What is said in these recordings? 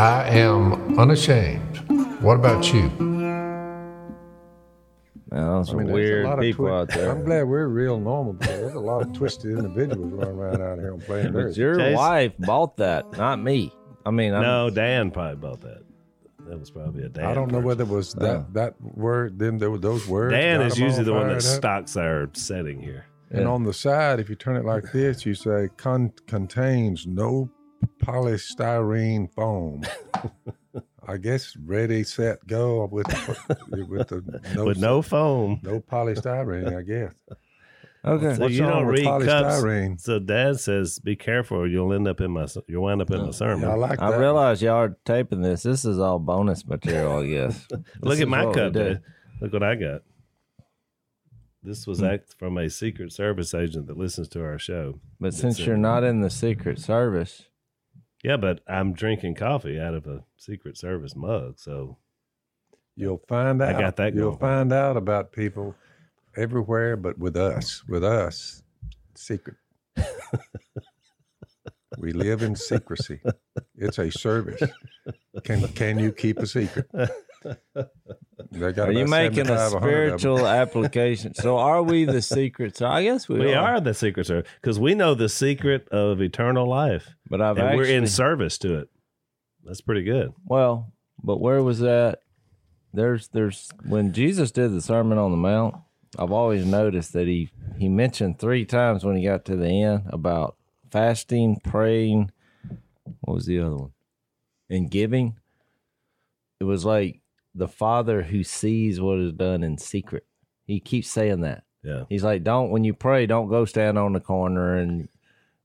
I am unashamed. What about you? Man, those I are mean, there's a weird lot of people twi- out there. I'm glad we're real normal because there's a lot of twisted individuals running around out here on playing But your Chase- wife bought that, not me. I mean, I'm, No, Dan probably bought that. That was probably a Dan. I don't know purchase. whether it was that Oh. that word. Then there were those words. Dan got is 'em all usually the one that up. stocks our setting here. And Yeah. on the side, if you turn it like this, you say con- contains no polystyrene foam. I guess ready, set, go with with the no, With no foam. no polystyrene. I guess. okay. So What's you don't with read cups. So Dad says, "Be careful, or you'll end up in my you'll wind up in my sermon." Yeah, I like I realize y'all are taping this. This is all bonus material, I guess. Look at my what we cup, do. Dad. Look what I got. This was Hmm. act from a Secret Service agent that listens to our show. But That's since it. you're not in the Secret Service, Yeah, but I'm drinking coffee out of a Secret Service mug, so You'll find out. I got that You'll going. find out about people everywhere, but with us, with us, secret. we live in secrecy. It's a service. Can can you keep a secret? They got are you making a 100 of 'em. spiritual application? So are we the Secret Service? I guess we, we are the Secret Service because we know the secret of eternal life, But I've and actually, we're in service to it. That's pretty good. well, but where was that? There's there's when Jesus did the Sermon on the Mount. I've always noticed that he he mentioned three times when he got to the end about fasting, praying. What was the other one? And giving. It was like the Father who sees what is done in secret. He keeps saying that. Yeah. He's like, don't when you pray, don't go stand on the corner and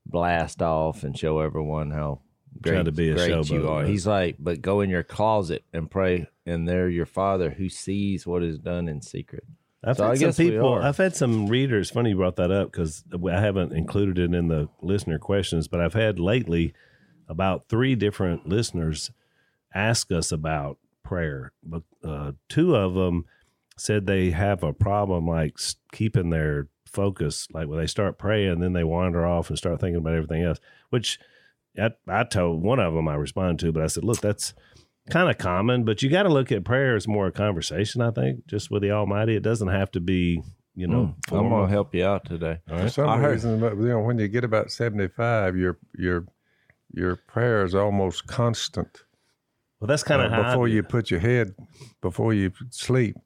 blast off and show everyone how Try great, to be a great you are. yeah. He's like, but go in your closet and pray, and there your Father who sees what is done in secret. I've So had some people. I've had some readers. Funny you brought that up because I haven't included it in the listener questions, but I've had lately about three different listeners ask us about prayer. But uh, two of them said they have a problem like keeping their focus. Like when they start praying, then they wander off and start thinking about everything else. Which I, I told one of them I responded to, but I said, look, that's kind of common, but you got to look at prayer as more a conversation. I think just with the Almighty, it doesn't have to be, you know. Mm, I'm gonna help you out today. All For some I heard- reason, but, you know, when you get about seventy-five, your your your prayer is almost constant. Well, that's kind of Uh, how before do you put your head before you sleep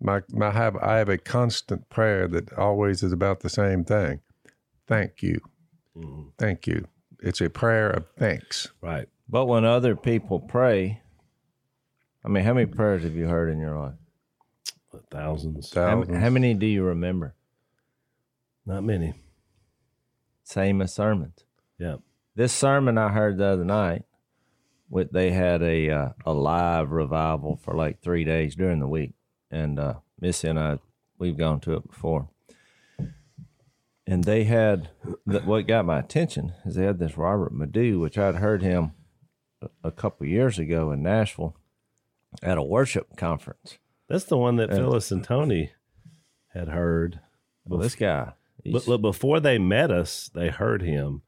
my my have i have a constant prayer that always is about the same thing thank you Mhm. thank you it's a prayer of thanks right. But when other people pray, I mean, how many prayers have you heard in your life? Thousands, How, thousands. how many do you remember? not many. Same as sermons. Yeah. This sermon I heard the other night, with they had a uh, a live revival for like three days during the week, and uh, Missy and I we've gone to it before, and they had what got my attention is they had this Robert Madu, which I'd heard him a, a couple years ago in Nashville at a worship conference. That's the one that Phyllis and Tony had heard. Well, this guy, But before they met us, they heard him,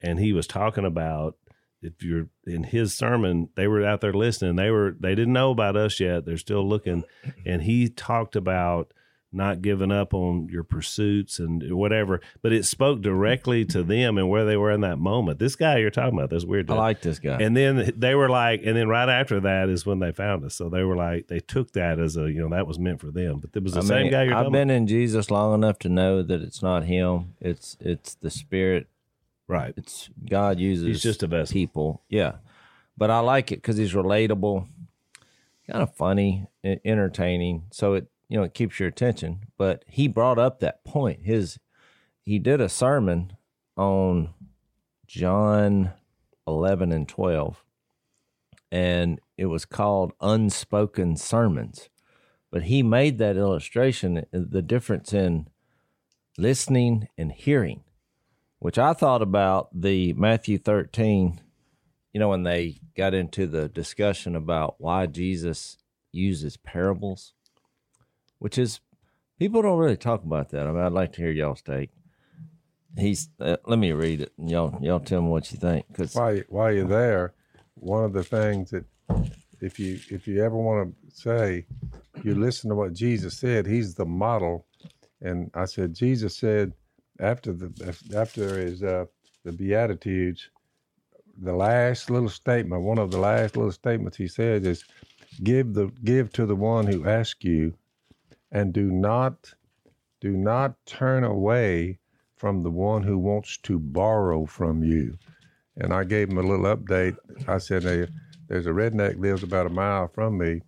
and he was talking about if you're in his sermon. They were out there listening. They were they didn't know about us yet. They're still looking, and he talked about not giving up on your pursuits and whatever. But it spoke directly to them and where they were in that moment. This guy you're talking about, this weird. I like this guy. And then they were like, and then right after that is when they found us. So they were like, they took that as a, you know, that was meant for them. But it was the I same mean, guy you're I've been in Jesus long enough to know that it's not him. It's it's the Spirit. Right. It's God uses. He's just a vessel. people. Yeah, but I like it because he's relatable, kind of funny, entertaining. So it you know it keeps your attention. But he brought up that point. His he did a sermon on John eleven and twelve, and it was called unspoken sermons. But he made that illustration the difference in listening and hearing which I thought about the Matthew 13, you know, when they got into the discussion about why Jesus uses parables, which is, people don't really talk about that. I mean, I'd like to hear y'all's take. He's, uh, let me read it and y'all, y'all tell me what you think. Cause while, while you're there one of the things that if you if you ever want to say, you listen to what Jesus said. He's the model, and I said Jesus said after the after his uh, the Beatitudes, the last little statement, one of the last little statements he said is, "Give the give to the one who asks you, and do not do not turn away from the one who wants to borrow from you." And I gave him a little update. I said, hey, "There's a redneck lives about a mile from me,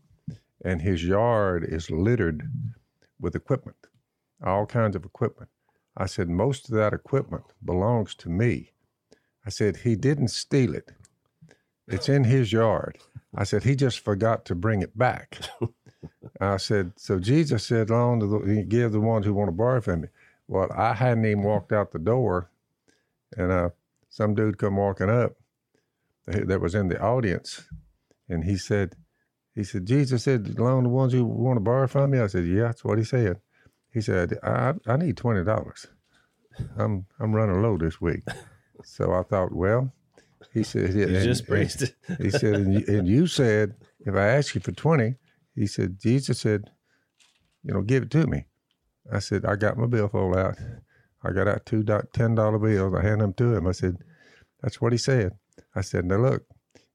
and his yard is littered with equipment, all kinds of equipment." I said, most of that equipment belongs to me. I said, he didn't steal it. It's in his yard. I said, he just forgot to bring it back. I said, so Jesus said, long to the, give the ones who want to borrow from me. Well, I hadn't even walked out the door, and uh, some dude come walking up that was in the audience, and he said, he said, Jesus said, loan the ones who want to borrow from me. I said, yeah, that's what he said. He said, I, I need twenty dollars. I'm I'm running low this week. So I thought, well, he said, he just praised it. he said, and you, and you said, if I ask you for twenty, he said, Jesus said, you know, give it to me. I said, I got my billfold out. I got out two ten dollar bills. I handed them to him. I said, that's what he said. I said, now look,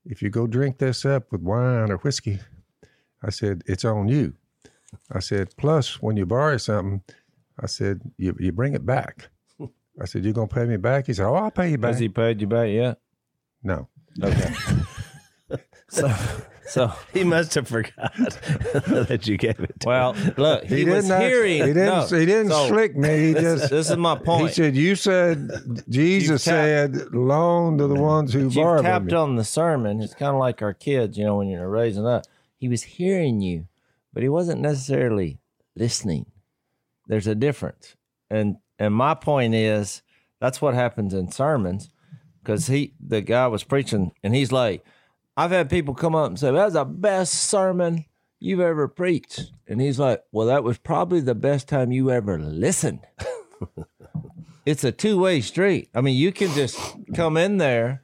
if you go drink this up with wine or whiskey, I said, it's on you. I said, plus when you borrow something, I said, you, you bring it back. I said, you're going to pay me back? He said, oh, I'll pay you back. Has he paid you back yet? No. Okay. so, so he must have forgot that you gave it. To well, look, he, He was didn't, hearing. he didn't, no, he didn't so slick me. He this, just, this is my point. he said, you said, Jesus tapped- said, loan to the ones who You've borrow from tapped you. on the sermon. It's kind of like our kids, you know, when you're raising up. He was hearing you, but he wasn't necessarily listening. There's a difference, and and my point is that's what happens in sermons, because he the guy was preaching and he's like, I've had people come up and say that's the best sermon you've ever preached, and he's like, well, that was probably the best time you ever listened. it's a two way street. I mean, you can just come in there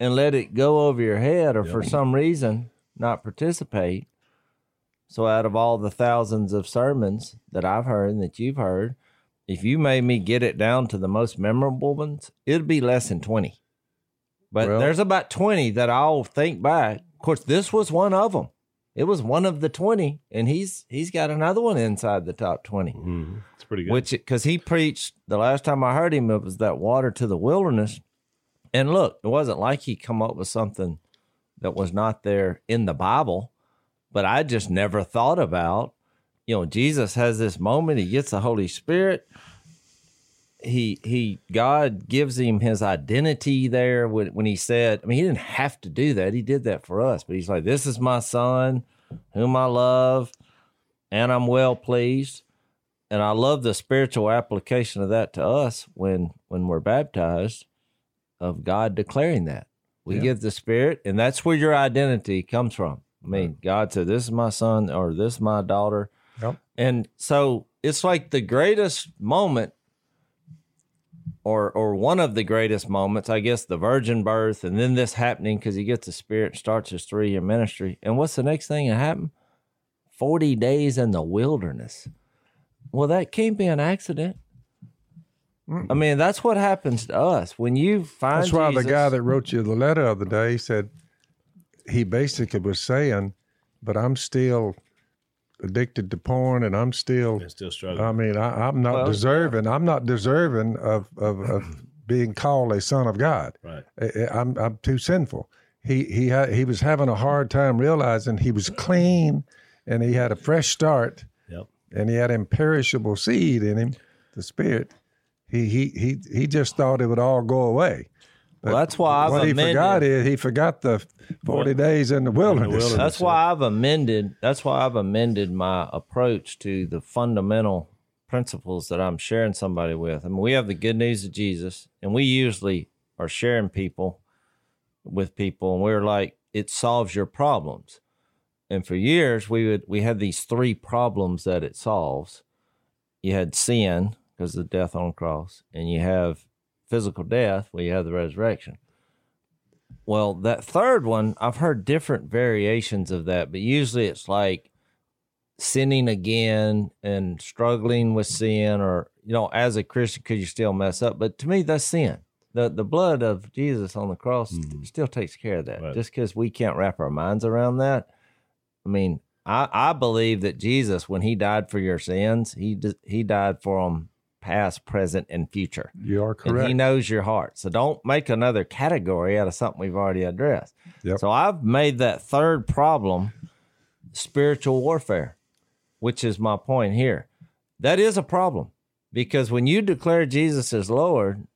and let it go over your head, or for some reason not participate. So, out of all the thousands of sermons that I've heard and that you've heard, if you made me get it down to the most memorable ones, it'd be less than 20. But Well- there's about 20 that I'll think back. Of course, this was one of them. It was one of the 20, and he's he's got another one inside the top 20. Mhm. It's pretty good. Which, because he preached the last time I heard him, it was that water to the wilderness. And look, it wasn't like he come up with something that was not there in the Bible, but I just never thought about. You know, Jesus has this moment. He gets the Holy Spirit. He he God gives him his identity there when, when he said, I mean, he didn't have to do that. He did that for us, but he's like, This is my son, whom I love, and I'm well pleased and I love the spiritual application of that to us when when we're baptized of God declaring that. We Yeah. give the spirit and that's where your identity comes from. I mean, God said this is my son or this is my daughter. Yep. And so it's like the greatest moment or or one of the greatest moments, I guess the virgin birth and then this happening cuz he gets the spirit starts his 3-year ministry. And what's the next thing that happened? 40 days in the wilderness. Well, that can't be an accident. I mean, that's what happens to us when you find. That's why the guy that wrote you the letter of the day said he basically was saying, but I'm still addicted to porn and I'm still And still struggling. I mean, I, I'm not Well, deserving. I'm not deserving of, of, of being called a son of God. right. I- I- I'm I'm too sinful. He he had, he was having a hard time realizing he was clean, and he had a fresh start, Yep. and he had imperishable seed in him, the Spirit. He he he he just thought it would all go away. Well, that's why I've what he forgot is he forgot the forty days in the wilderness. wilderness. That's why I've amended. That's why I've amended my approach to the fundamental principles that I'm sharing somebody with. I mean, we have the good news of Jesus, and we usually are sharing people with people, and we're like, it solves your problems. And for years, we would we had these three problems that it solves. You had sin because of the death on the cross, and you have physical death you have the resurrection. Well, that third one, I've heard different variations of that, but usually it's like sinning again and struggling with sin, or you know, as a Christian, could you still mess up? But to me, that's sin. The the blood of Jesus on the cross mm-hmm. still takes care of that. Right. Just because we can't wrap our minds around that, I mean, I I believe that Jesus, when he died for your sins, he he died for them past, present, and future. You are And he knows your heart. So don't make another category out of something we've already addressed. Yep. So I've made that third problem spiritual warfare, which is my point here. That is a problem because when you declare Jesus as Lord,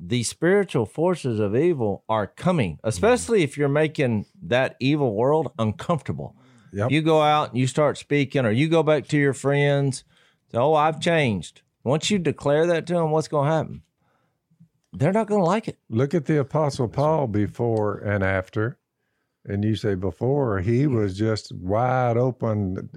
the spiritual forces of evil are coming, mm-hmm. especially if you're making that evil world uncomfortable. Yep. You go out and you start speaking, or you go back to your friends, Oh, I've changed. Once you declare that to them, what's going to happen? They're not going to like it. Look at the Apostle Paul before and after. And you say before, he was just wide open,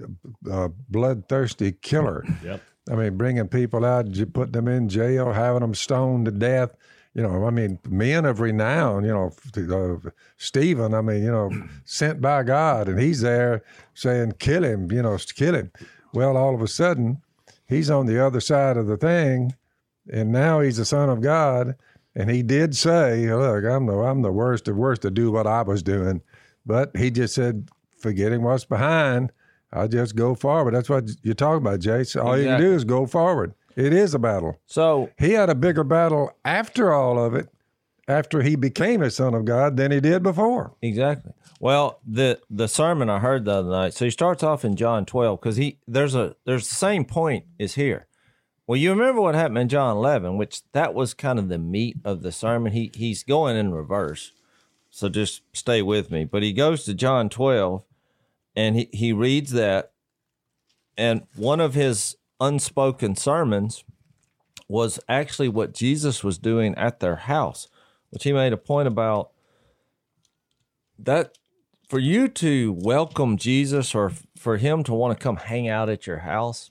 uh, bloodthirsty killer. Yep. I mean, bringing people out, j- putting them in jail, having them stoned to death. You know, I mean, men of renown, you know, uh, Stephen, I mean, you know, sent by God, and he's there saying, kill him, you know, kill him. Well, all of a sudden, he's on the other side of the thing, and now he's the son of God. And he did say, look, I'm the, I'm the worst of worst to do what I was doing. But he just said, forgetting what's behind, I'll just go forward. That's what you're talking about, Jase. All you can do is go forward. It is a battle. So He had a bigger battle after all of it, after he became a son of God, than he did before. Exactly. Well, the the sermon I heard the other night. So he starts off in John twelve because he there's a there's the same point is here. Well, you remember what happened in John eleven, which that was kind of the meat of the sermon. He he's going in reverse, so just stay with me. But he goes to John twelve, and he he reads that, and one of his unspoken sermons was actually what Jesus was doing at their house, which he made a point about that for you to welcome Jesus or for him to want to come hang out at your house,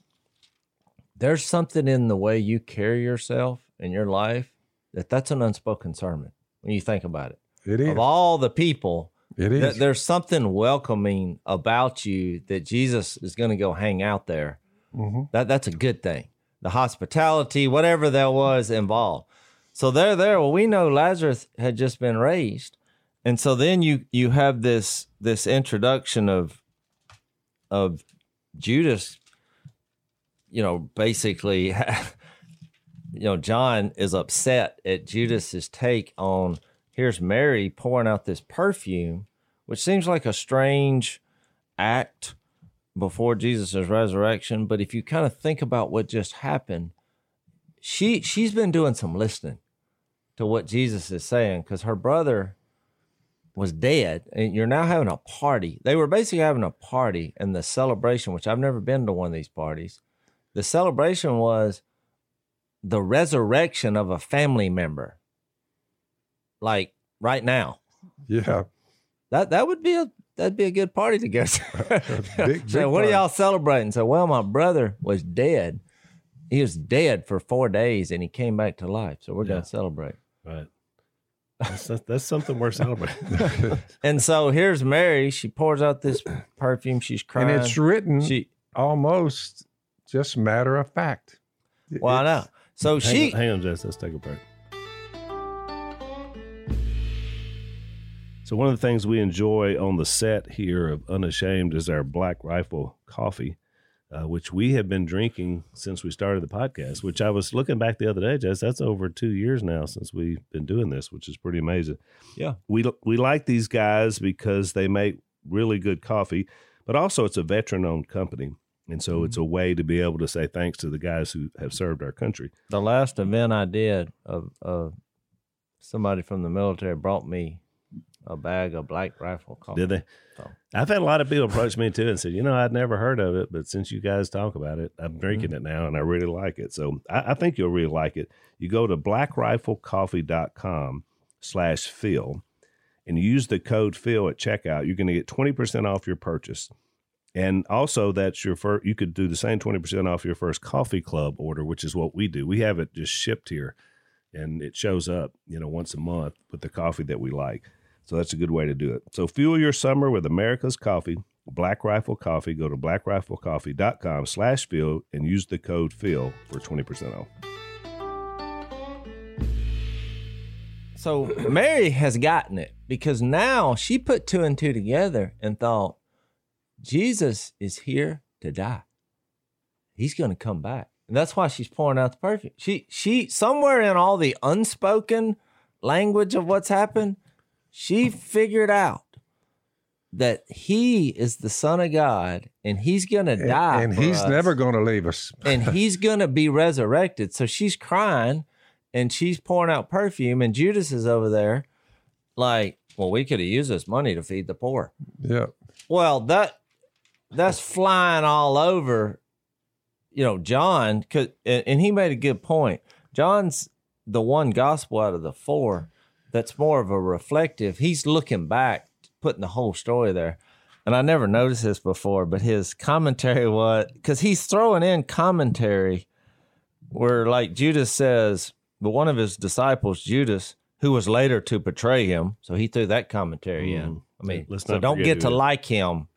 there's something in the way you carry yourself in your life that that's an unspoken sermon when you think about it. It is. Of all the people, It th- there's something welcoming about you that Jesus is going to go hang out there. Mhm. That that's a good thing. The hospitality, whatever that was involved. So they're there. Well, we know Lazarus had just been raised, and so then you you have this this introduction of of Judas. You know, basically, you know, John is upset at Judas's take on here's Mary pouring out this perfume, which seems like a strange act before Jesus' resurrection. But if you kind of think about what just happened, she she's been doing some listening to what Jesus is saying because her brother was dead and you're now having a party. They were basically having a party and the celebration, which I've never been to one of these parties. The celebration was the resurrection of a family member. Like right now. yeah. That that would be a that'd be a good party to go to. big- so big what are y'all celebrating? So well, my brother was dead. He was dead for four days and he came back to life. So we're Yeah. gonna celebrate. Right. That's, that's, that's something worth celebrating. And so here's Mary. She pours out this perfume. She's crying. And it's written she almost just matter of fact. well, I know. So hang, she on, hang on, Jess. Let's take a break. So one of the things we enjoy on the set here of Unashamed is our Black Rifle coffee, uh, which we have been drinking since we started the podcast. Which I was looking back the other day, Jess. That's over two years now since we've been doing this, which is pretty amazing. Yeah. we we like these guys because they make really good coffee, but also it's a veteran-owned company, and so it's mm-hmm. a way to be able to say thanks to the guys who have served our country. the last event I did of of somebody from the military brought me a bag of black rifle coffee. Did they? So- I've had a lot of people approach me too and said, you know, I'd never heard of it, but since you guys talk about it, I'm mm-hmm. drinking it now and I really like it. So I, I think you'll really like it. You go to blackriflecoffee.com slash Phil and use the code Phil at checkout. You're going to get 20% off your purchase. And also, that's your first, you could do the same 20% off your first coffee club order, which is what we do. We have it just shipped here and it shows up, you know, once a month with the coffee that we like. So that's a good way to do it. So fuel your summer with America's coffee, Black Rifle Coffee. Go to blackriflecoffee.com slash Phil and use the code Phil for 20% off. So Mary has gotten it because now she put two and two together and thought, Jesus is here to die. He's going to come back. And that's why she's pouring out the perfume. She she somewhere in all the unspoken language of what's happened, she figured out that he is the son of God and he's going to die and for he's us never going to leave us. and he's going to be resurrected. So she's crying and she's pouring out perfume and Judas is over there like, well, we could have used this money to feed the poor. Yeah. Well, that that's flying all over, you know, John. Cause, and, and he made a good point. John's the one gospel out of the four that's more of a reflective. He's looking back, putting the whole story there. And I never noticed this before, but his commentary was because he's throwing in commentary where, like Judas says, but one of his disciples, Judas, who was later to betray him, so he threw that commentary in. Mm. I mean, Let's so don't get to like him.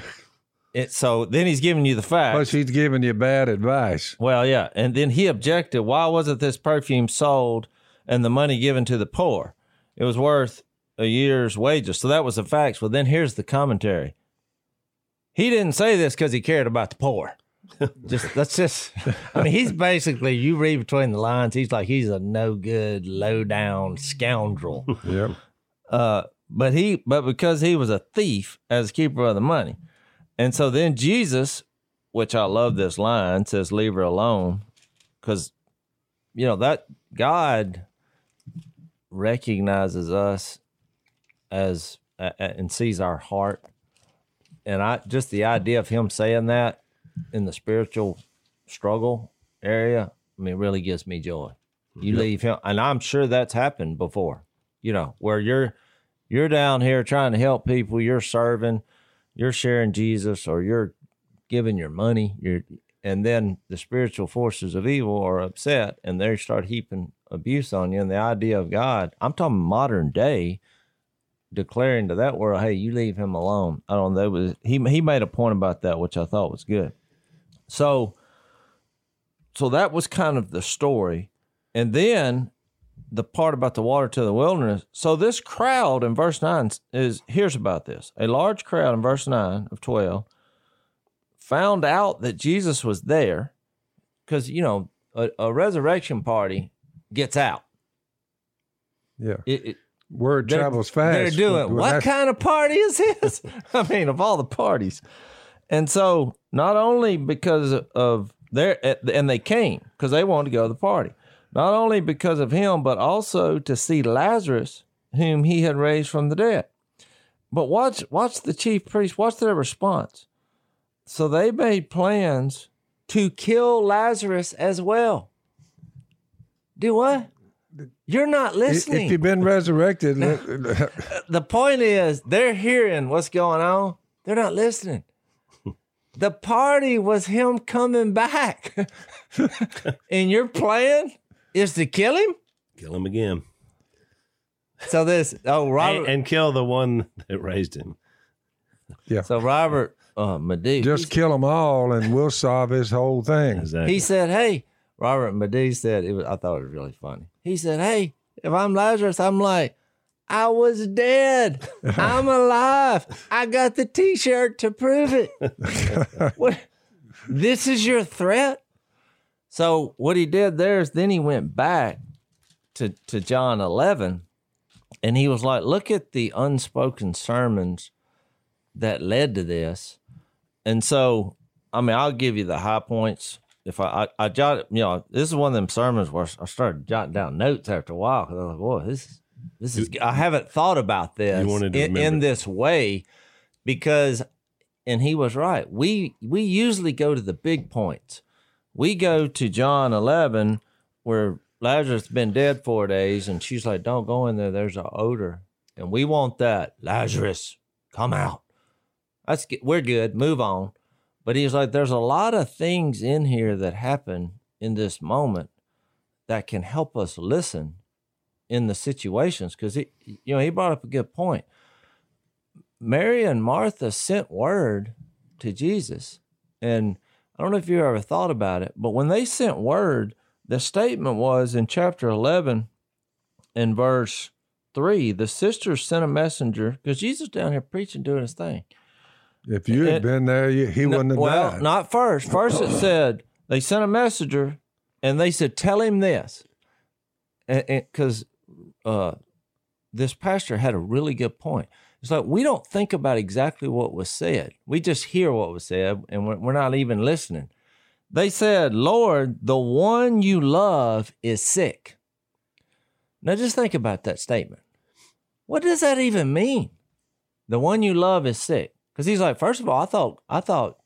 it, so then he's giving you the facts. Plus, he's giving you bad advice. Well, yeah. And then he objected. Why wasn't this perfume sold and the money given to the poor? It was worth a year's wages. So that was the facts. Well, then here's the commentary. He didn't say this because he cared about the poor. just that's just I mean, he's basically you read between the lines, he's like he's a no good, low down scoundrel. Yep. Uh, but he, but because he was a thief as keeper of the money, and so then Jesus, which I love this line, says, "Leave her alone," because you know that God recognizes us as a- and sees our heart, and I just the idea of him saying that in the spiritual struggle area, I mean, really gives me joy. You leave him, and I'm sure that's happened before. You know, where you're you're down here trying to help people, you're serving, you're sharing Jesus, or you're giving your money, you're, and then the spiritual forces of evil are upset, and they start heaping abuse on you. And the idea of God, I'm talking modern day, declaring to that world, "Hey, you leave him alone." I don't know. That was he? He made a point about that, which I thought was good. So, so that was kind of the story, and then the part about the water to the wilderness. So this crowd in verse nine is here's about this: a large crowd in verse nine of twelve found out that Jesus was there, because you know a, a resurrection party gets out. Yeah. It, it, Word travels fast. They're doing what kind of party is this? I mean, of all the parties. And so, not only because of their, eh, and they came because they wanted to go to the party, not only because of him, but also to see Lazarus, whom he had raised from the dead. But watch, watch the chief priest, watch their response. So they made plans to kill Lazarus as well. Do what? You're not listening. If you've been resurrected, the point is they're hearing what's going on. They're not listening. The party was him coming back. and your plan is to kill him? Kill him again. So this oh Robert And, and kill the one that raised him. Yeah. So Robert uh Madu just kill them all and we'll solve this whole thing. Exactly. he said, Hey, Robert Madu said it was I thought it was really funny. He said, Hey, if I'm Lazarus, I'm like, I was dead. I'm alive. I got the t-shirt to prove it. what this is your threat? So what he did there is then he went back to, to John 11 and he was like, look at the unspoken sermons that led to this. And so, I mean, I'll give you the high points. If I, I, I jot, you know, this is one of them sermons where I started jotting down notes after a while because I was like, boy, this is, this is, I haven't thought about this in, in this way because, and he was right. We, we usually go to the big points. We go to John 11 where Lazarus has been dead four days and she's like, don't go in there. There's an odor. And we want that. Lazarus, come out. That's. We're good. Move on. But he's like, there's a lot of things in here that happen in this moment that can help us listen in the situations because he, you know, he brought up a good point. Mary and Martha sent word to Jesus, and I don't know if you ever thought about it, but when they sent word, the statement was in chapter eleven, in verse three, the sisters sent a messenger because Jesus down here preaching, doing his thing. If you had It- been there, you, he wouldn't have well, died. not first. First, it said they sent a messenger, and they said, "Tell him this," because uh, this pastor had a really good point. It's like we don't think about exactly what was said; we just hear what was said, and we're, we're not even listening. They said, "Lord, the one you love is sick." Now, just think about that statement. What does that even mean? The one you love is sick. Because he's like, first of all, I thought, I thought,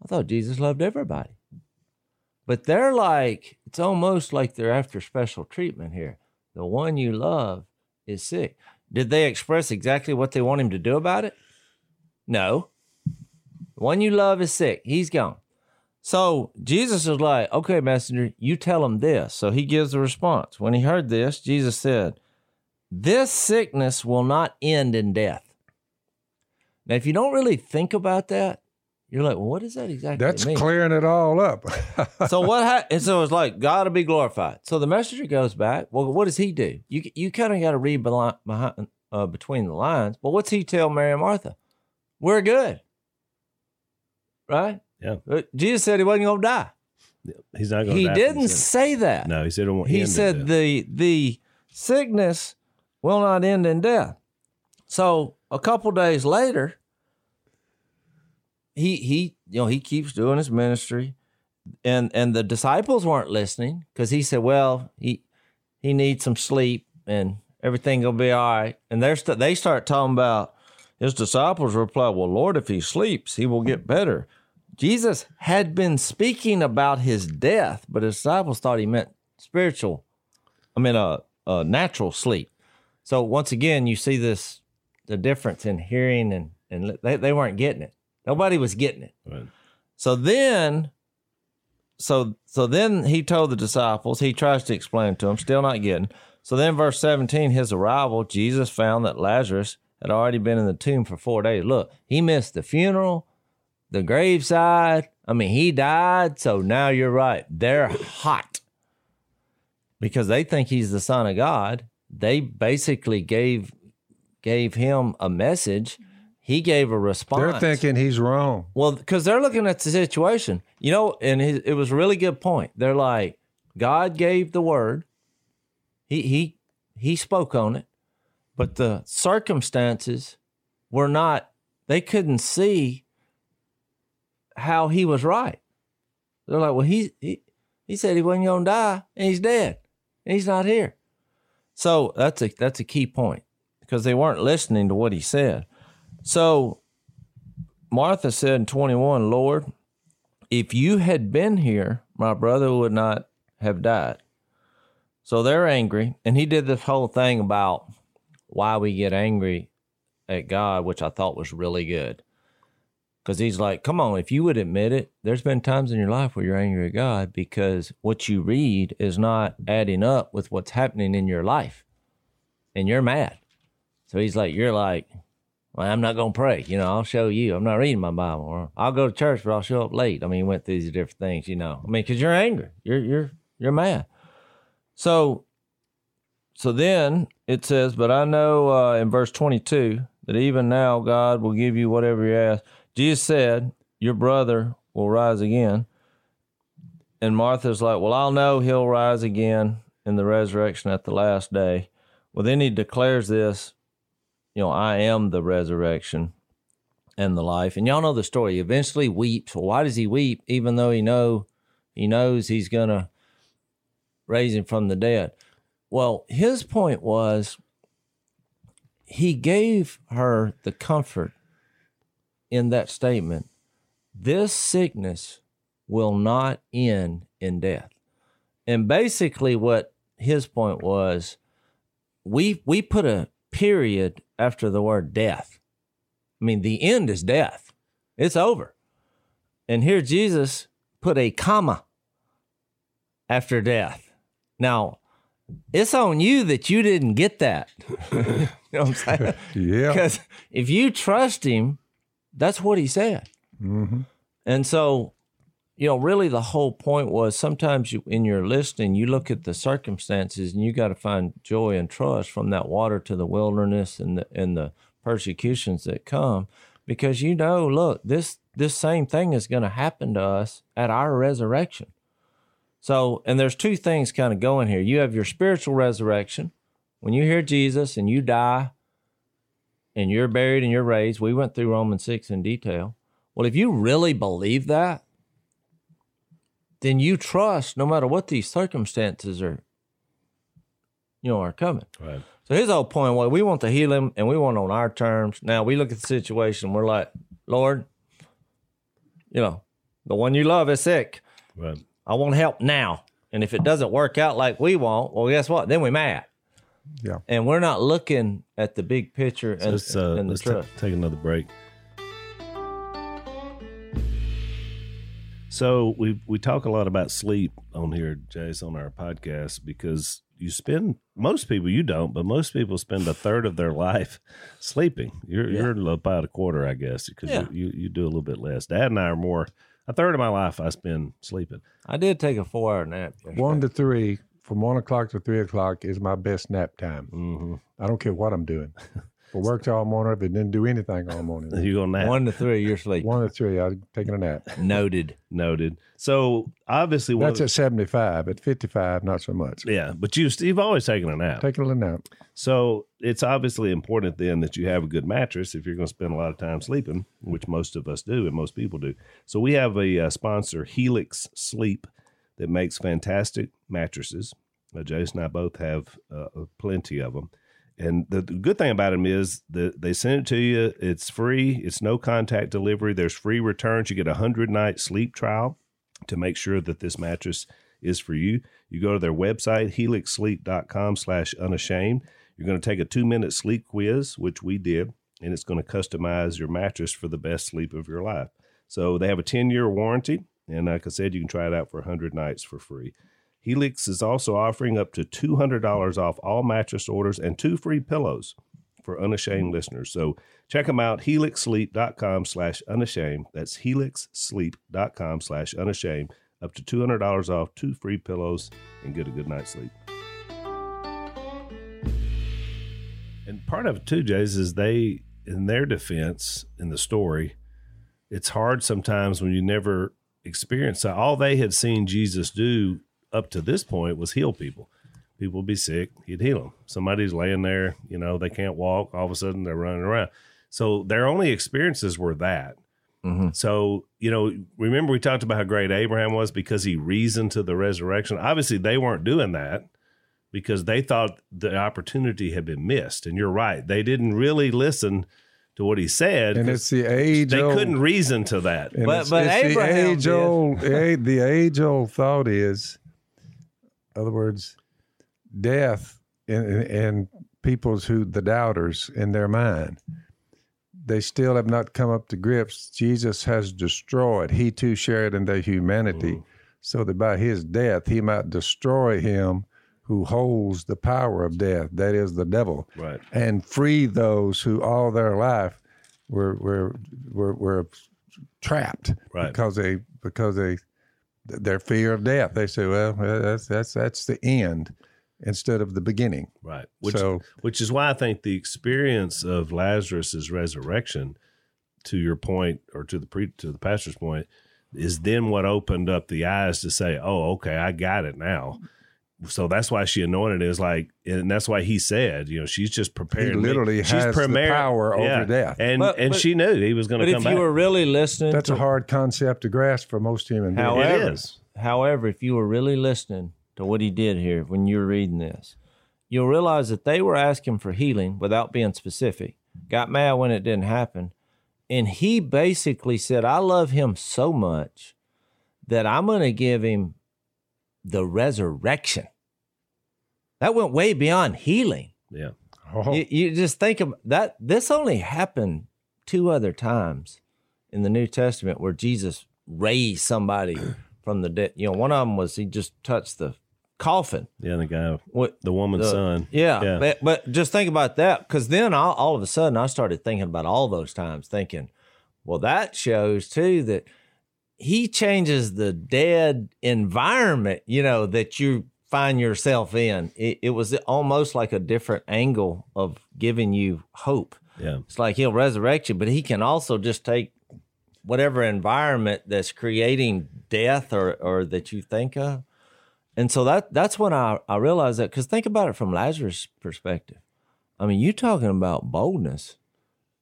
I thought Jesus loved everybody. But they're like, it's almost like they're after special treatment here. The one you love is sick. Did they express exactly what they want him to do about it? No. The one you love is sick. He's gone. So Jesus is like, okay, messenger, you tell him this. So he gives the response. When he heard this, Jesus said, This sickness will not end in death. Now, if you don't really think about that, you're like, well, what does that exactly That's mean? clearing it all up. so what ha- and so it's like God to be glorified. So the messenger goes back. Well, what does he do? You you kind of got to read beli- behind uh, between the lines. But what's he tell Mary and Martha? We're good, right? Yeah. Uh, Jesus said he wasn't going to die. He's not going. He to didn't say that. No, he said it won't he end in said death. the the sickness will not end in death. So a couple days later, he he you know he keeps doing his ministry, and and the disciples weren't listening because he said, well he he needs some sleep and everything will be all right. And they're st- they start talking about his disciples reply, well Lord, if he sleeps, he will get better. Jesus had been speaking about his death, but his disciples thought he meant spiritual. I mean, a, a natural sleep. So once again, you see this the difference in hearing and and they, they weren't getting it. Nobody was getting it. Right. So then, so so then he told the disciples. He tries to explain to them, still not getting. So then, verse seventeen, his arrival, Jesus found that Lazarus had already been in the tomb for four days. Look, he missed the funeral, the graveside. I mean, he died. So now you're right. They're hot because they think he's the son of God. They basically gave gave him a message. He gave a response. They're thinking he's wrong. Well, because they're looking at the situation, you know, and his, it was a really good point. They're like, God gave the word, he he he spoke on it, but the circumstances were not. They couldn't see how he was right. They're like, well, he he, he said he wasn't going to die, and he's dead, and he's not here. So that's a that's a key point because they weren't listening to what he said. So Martha said in 21, Lord, if you had been here, my brother would not have died. So they're angry. And he did this whole thing about why we get angry at God, which I thought was really good. Because he's like, come on, if you would admit it, there's been times in your life where you're angry at God because what you read is not adding up with what's happening in your life. And you're mad. So he's like, you're like, well, I'm not going to pray. You know, I'll show you. I'm not reading my Bible. Or I'll go to church, but I'll show up late. I mean, he went through these different things, you know. I mean, because you're angry. You're, you're, you're mad. So, so then it says, but I know uh, in verse 22 that even now God will give you whatever you ask. Jesus said, Your brother will rise again. And Martha's like, Well, I'll know he'll rise again in the resurrection at the last day. Well, then he declares this, you know, I am the resurrection and the life. And y'all know the story. He eventually weeps. Well, why does he weep? Even though he know he knows he's gonna raise him from the dead. Well, his point was he gave her the comfort in that statement this sickness will not end in death. And basically, what his point was we, we put a period after the word death. I mean, the end is death, it's over. And here Jesus put a comma after death. Now, it's on you that you didn't get that. you know what I'm saying? Yeah. Because if you trust him, that's what he said. hmm And so, you know, really the whole point was sometimes you, in your listening, you look at the circumstances and you got to find joy and trust from that water to the wilderness and the, and the persecutions that come because you know, look, this, this same thing is going to happen to us at our resurrection. So, and there's two things kind of going here. You have your spiritual resurrection. When you hear Jesus and you die and you're buried and you're raised, we went through Romans 6 in detail. Well, if you really believe that, then you trust no matter what these circumstances are, you know, are coming. Right. So his whole point was we want to heal him and we want on our terms. Now we look at the situation, we're like, Lord, you know, the one you love is sick. Right. I want help now. And if it doesn't work out like we want, well, guess what? Then we mad. Yeah. And we're not looking at the big picture So and, let's, uh, and the let's ta- trust. take another break. So we we talk a lot about sleep on here, Jase, on our podcast because you spend most people you don't, but most people spend a third of their life sleeping. You're Yeah. you're about a quarter, I guess, because Yeah. you, you you do a little bit less. Dad and I are more. A third of my life I spend sleeping. I did take a four hour nap. yesterday. One to three, from one o'clock to three o'clock is my best nap time. hmm I don't care what I'm doing. If I worked all morning, if I didn't do anything all morning. You go nap. One to three, you're asleep. One to three, I'm taking a nap. Noted. Noted. So obviously, one That's at 75. At 55, not so much. yeah. But you you've always taken a nap. Take a little nap. So it's obviously important then that you have a good mattress if you're going to spend a lot of time sleeping, which most of us do and most people do. So we have a, uh sponsor, Helix Sleep, that makes fantastic mattresses. Uh, Jason and I both have uh, plenty of them. And the, the good thing about them is that they send it to you. It's free. It's no contact delivery. There's free returns. You get a hundred night sleep trial to make sure that this mattress is for you. You go to their website, helixsleep.com slash unashamed. You're going to take a two minute sleep quiz, which we did, and it's going to customize your mattress for the best sleep of your life. So they have a 10 year warranty. And like I said, you can try it out for 100 nights for free. Helix is also offering up to $200 off all mattress orders and two free pillows for unashamed listeners. So check them out, helixsleep.com slash unashamed. That's helixsleep.com slash unashamed. Up to $200 off, two free pillows, and get a good night's sleep. And part of it too, Jase, is they, in their defense, in the story, it's hard sometimes when you never experience that. All they had seen Jesus do up to this point was heal people. People would be sick, he'd heal them. Somebody's laying there, you know, they can't walk. All of a sudden, they're running around. So their only experiences were that. Mhm. So, you know, remember we talked about how great Abraham was because he reasoned to the resurrection. Obviously, they weren't doing that because they thought the opportunity had been missed. And you're right. They didn't really listen to what he said. And 'cause it's the age they old, couldn't reason to that. But- it's, but it's Abraham the age did. old, the the age old thought is, in other words, death and, and people's who the doubters in their mind, they still have not come up to grips. Jesus has destroyed. He too shared in their humanity, Mm. so that by his death he might destroy him who holds the power of death, that is the devil Right. and free those who all their life were were were, were trapped Right. because they because they their fear of death. They say, well, uh, that's that's that's the end instead of the beginning. Right. Which so which is why I think the experience of Lazarus's resurrection, to your point, or to the pre, to the pastor's point, is then what opened up the eyes to say, "Oh, okay, I got it now." So that's why she anointed is like, and that's why he said, you know, she's just he preparing. me. literally she's has the prepar- power yeah. over death. and But- and but- she knew he was going But to if come you back. were really listening, That's to, a hard concept to grasp for most human beings. However- is. however, if you were really listening to what he did here when you were reading this, you'll realize that they were asking for healing without being specific. Got mad when it didn't happen. And he basically said, I love him so much that I'm going to give him the resurrection. That went way beyond healing. Yeah. Oh, You, you just think of that. This only happened two other times in the New Testament where Jesus raised somebody from the dead. You know, one of them was he just touched the coffin. Yeah, the guy, What the woman's the- son. Yeah, Yeah. But, but just think about that because then all, all of a sudden I started thinking about all those times, thinking, well, that shows too that he changes the dead environment, you know, that you find yourself in. It, it was almost like a different angle of giving you hope. Yeah. It's like he'll resurrect you, but he can also just take whatever environment that's creating death or, or that you think of. And so that that's when I, I realized that because think about it from Lazarus' perspective. I mean, you're talking about boldness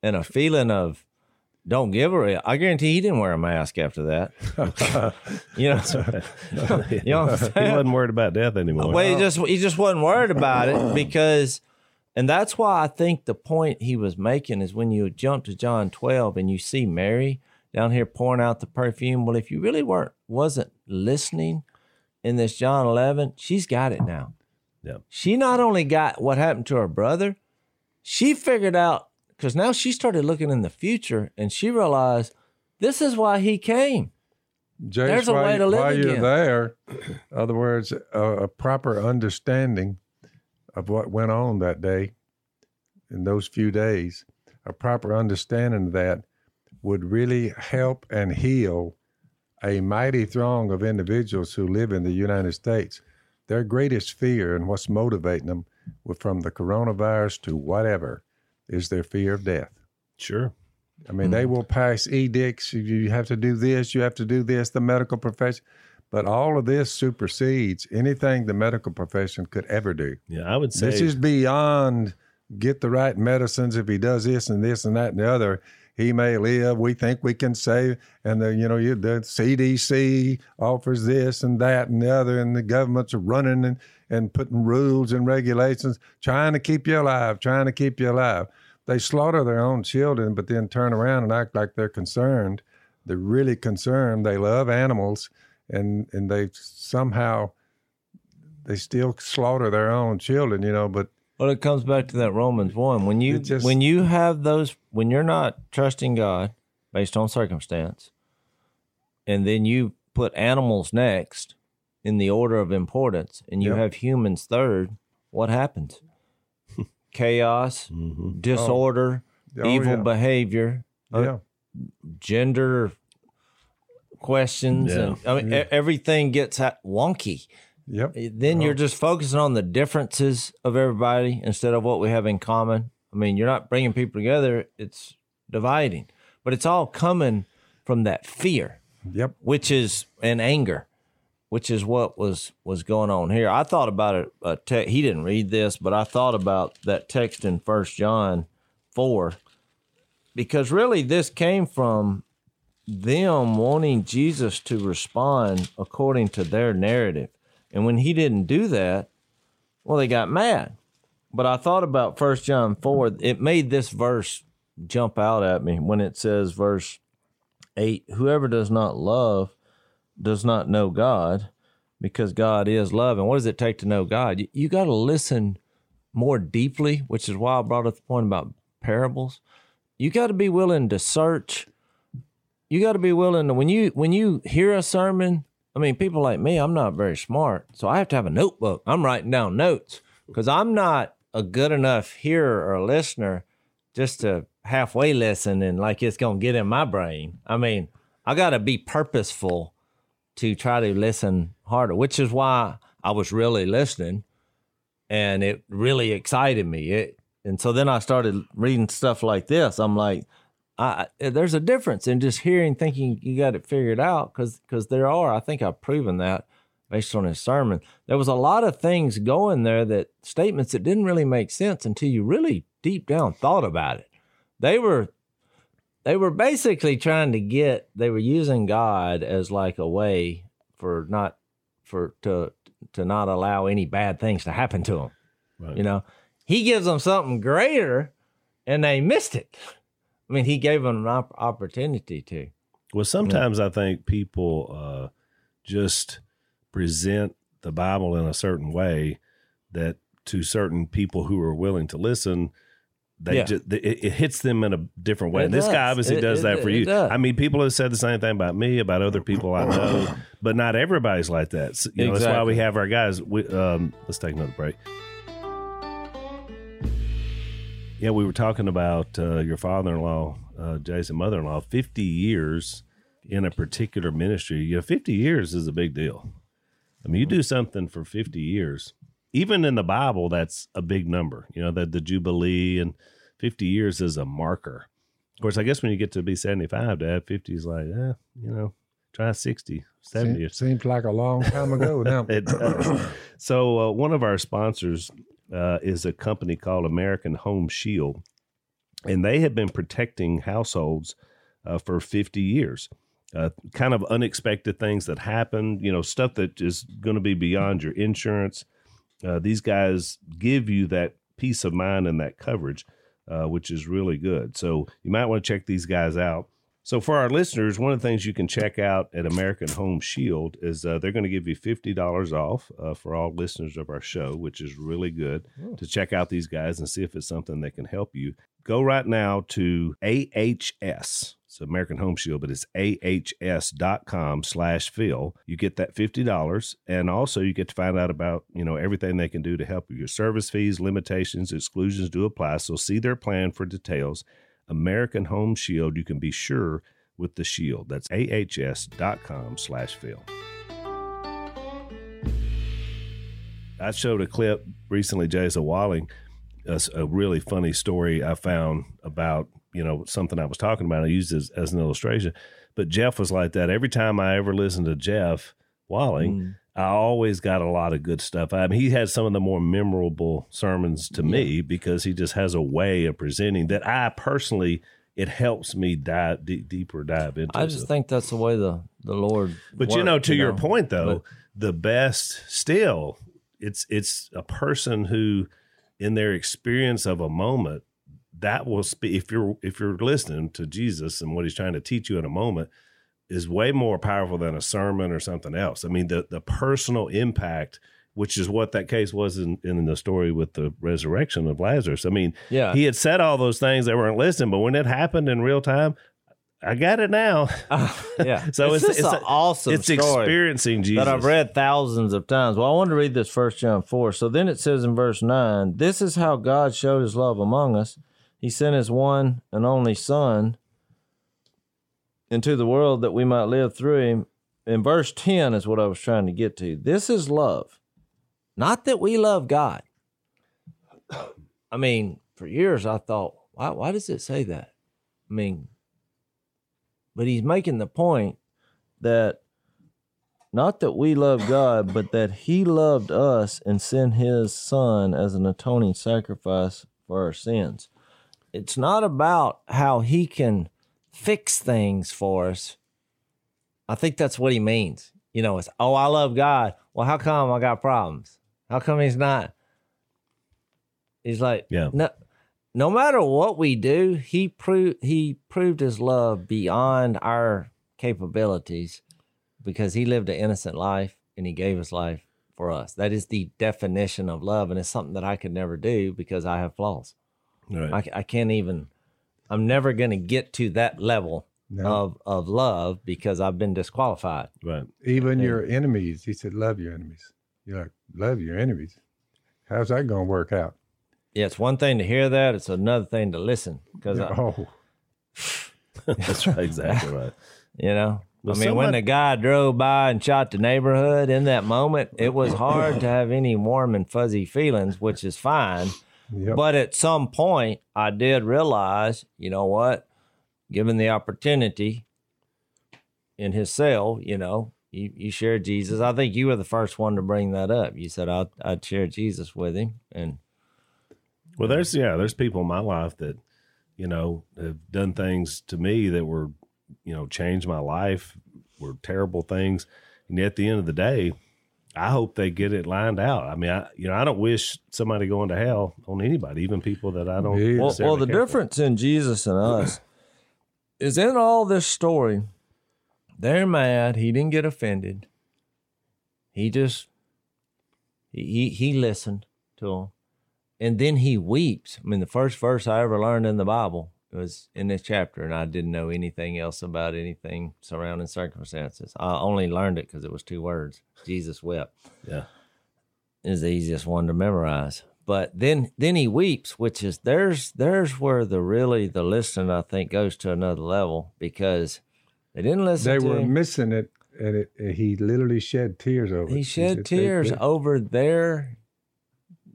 and a feeling of don't give her. I guarantee he didn't wear a mask after that. you know, you know what I'm He wasn't worried about death anymore. Well, he just he just wasn't worried about it because, and that's why I think the point he was making is when you jump to John twelve and you see Mary down here pouring out the perfume. Well, if you really weren't wasn't listening in this John eleven, she's got it now. Yeah. She not only got what happened to her brother, she figured out because now she started looking in the future and she realized this is why he came. Jase, There's a way to live while you're again. there, in other words, a, a proper understanding of what went on that day in those few days, a proper understanding of that would really help and heal a mighty throng of individuals who live in the United States. Their greatest fear and what's motivating them were from the coronavirus to whatever is their fear of death. Sure. I mean, they hmm. will pass edicts. You have to do this. You have to do this. The medical profession, but all of this supersedes anything the medical profession could ever do. Yeah, I would say This is beyond get the right medicines. If he does this and this and that and the other, he may live. We think we can save. And the you know you, the CDC offers this and that and the other, and the governments are running and and putting rules and regulations, trying to keep you alive, trying to keep you alive. They slaughter their own children, but then turn around and act like they're concerned. They're really concerned. They love animals, and and they somehow they still slaughter their own children, you know. But Well, it comes back to that Romans one. When you just- when you have those when you're not trusting God based on circumstance, and then you put animals next in the order of importance, and you Yep. have humans third, what happens? Chaos, Mhm. disorder, oh, evil yeah. behavior, yeah, gender questions, Yeah. and I mean everything gets wonky. yep, then you're just focusing on the differences of everybody instead of what we have in common. I mean, you're not bringing people together, it's dividing. But it's all coming from that fear, yep. which is an anger, which is what was was going on here. I thought about it a te- he didn't read this, but I thought about that text in First John 4 because really this came from them wanting Jesus to respond according to their narrative. And when he didn't do that, well, they got mad. But I thought about First John 4. It made this verse jump out at me when it says, verse 8 Whoever does not love does not know God because God is love. And what does it take to know God? You, you got to listen more deeply, which is why I brought up the point about parables. You got to be willing to search. You got to be willing to when you when you hear a sermon. I mean, people like me, I'm not very smart, so I have to have a notebook. I'm writing down notes because I'm not a good enough hearer or listener just to halfway listen and like it's gonna get in my brain. I mean, I got to be purposeful to try to listen harder, which is why I was really listening and it really excited me. It, and so then I started reading stuff like this. I'm like, I, there's a difference in just hearing, thinking you got it figured out, because there are. I think I've proven that based on his sermon. There was a lot of things going there that statements that didn't really make sense until you really deep down thought about it. They were they were basically trying to get they were using God as like a way for not for to to not allow any bad things to happen to them. Right. You know, he gives them something greater, and they missed it. I mean, he gave them an op- opportunity to. Well, sometimes I think people uh, just present the Bible in a certain way that to certain people who are willing to listen, they Yeah. just it, it hits them in a different way. It And this does. guy obviously It- does that for you. I mean, people have said the same thing about me, about other people I know, but not everybody's like that. So, you know, That's why we have our guys. We, um, let's take another break. Yeah, we were talking about uh, your father-in-law, uh, Jason, mother-in-law, fifty years in a particular ministry. You know, fifty years is a big deal. I mean, you do something for 50 years. Even in the Bible, that's a big number. You know, that the Jubilee and 50 years is a marker. Of course, I guess when you get to be 75, to have 50 is like, eh, you know, try 60, 70. Seems, seems like a long time ago now. It does. so, uh, one of our sponsors uh, is a company called American Home Shield, and they have been protecting households uh, for 50 years. Uh, kind of unexpected things that happen, you know, stuff that is going to be beyond your insurance. Uh, these guys give you that peace of mind and that coverage, uh, which is really good. So you might want to check these guys out. So for our listeners, one of the things you can check out at American Home Shield is uh, they're going to give you fifty dollars off uh, for all listeners of our show, which is really good to check out these guys and see if it's something that can help you. Go right now to AHS. It's American Home Shield, but it's ahs.com slash Phil. You get that $50 and also you get to find out about, you know, everything they can do to help you. Your service fees, limitations, exclusions do apply. So see their plan for details. American Home Shield, you can be sure with the shield. That's ahs.com slash Phil. I showed a clip recently, Jason Walling, a really funny story I found about, you know, something I was talking about. I used as, as an illustration. But Jeff was like that. Every time I ever listened to Jeff Walling, mm. I always got a lot of good stuff. I mean, he had some of the more memorable sermons to me because he just has a way of presenting that I personally, it helps me dive deep, deeper dive into. I just think that's the way the the Lord. but you know, to your know? point though, But- the best still, it's it's a person who, in their experience of a moment, that will speak. If you're if you're listening to Jesus and what He's trying to teach you in a moment, is way more powerful than a sermon or something else. I mean, the the personal impact. Which is what that case was in, in the story with the resurrection of Lazarus. I mean, Yeah. he had said all those things they weren't listening, but when it happened in real time, I got it now. yeah. So it's just it's, an awesome It's experiencing Jesus. that I've read thousands of times. Well, I want to read this First John four. So then it says in verse nine, "This is how God showed His love among us. He sent His one and only Son into the world that we might live through Him." In verse ten is what I was trying to get to. This is love, not that we love God. I mean, for years I thought, why, why does it say that? I mean, but he's making the point that not that we love God, but that he loved us and sent his son as an atoning sacrifice for our sins. It's not about how he can fix things for us. I think that's what he means. You know, it's, oh, I love God. Well, how come I got problems? How come he's not? He's like, Yeah. no, no matter what we do, he proved he proved his love beyond our capabilities because he lived an innocent life and he gave his life for us. That is the definition of love, and it's something that I could never do because I have flaws. Right. I, I can't even. I'm never going to get to that level No. of of love because I've been disqualified. right. Even Yeah. your enemies, he said, love your enemies. You're like, love your enemies. How's that going to work out? Yeah, it's one thing to hear that; it's another thing to listen because oh, That's right. Exactly right. You know, Well, I mean, when the guy drove by and shot the neighborhood in that moment, it was hard to have any warm and fuzzy feelings, which is fine. Yep. But at some point, I did realize, you know what? Given the opportunity in his cell, you know, you, you shared Jesus. I think you were the first one to bring that up. You said I'd, I'd share Jesus with him. And Well, there's yeah, there's people in my life that you know have done things to me that were you know changed my life, were terrible things, and at the end of the day, I hope they get it lined out. I mean, I you know I don't wish somebody going to hell on anybody, even people that I don't. Well, well, the care for. difference in Jesus and us is in all this story. They're mad. He didn't get offended. He just he he, he listened to them, and then he weeps. I mean, the first verse I ever learned in the Bible was in this chapter, and I didn't know anything else about anything surrounding circumstances. I only learned it because it was two words. Jesus wept Yeah. is the easiest one to memorize. But then then he weeps, which is there's there's where the really the listening I think goes to another level because they didn't listen They to were him. missing it, and it, and he literally shed tears over it. he shed said they tears over their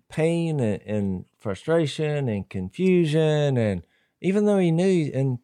pain and, and frustration and confusion and even though he knew in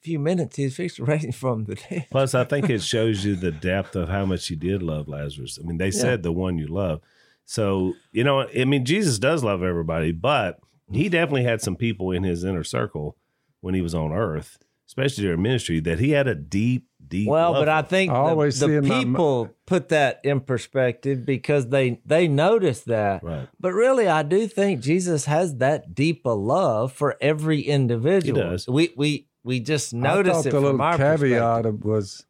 a few minutes he was fixed to raise him from the dead. Plus, I think it shows you the depth of how much he did love Lazarus. I mean, they said the one you love. So, you know, I mean, Jesus does love everybody, but he definitely had some people in his inner circle when he was on earth, especially during ministry, that he had a deep, deep. Well, love but I think I the, always the see in my people put that in perspective because they they notice that. Right. But really, I do think Jesus has that deep a love for every individual. does. We we we just I notice thought it the from little our caveat perspective. was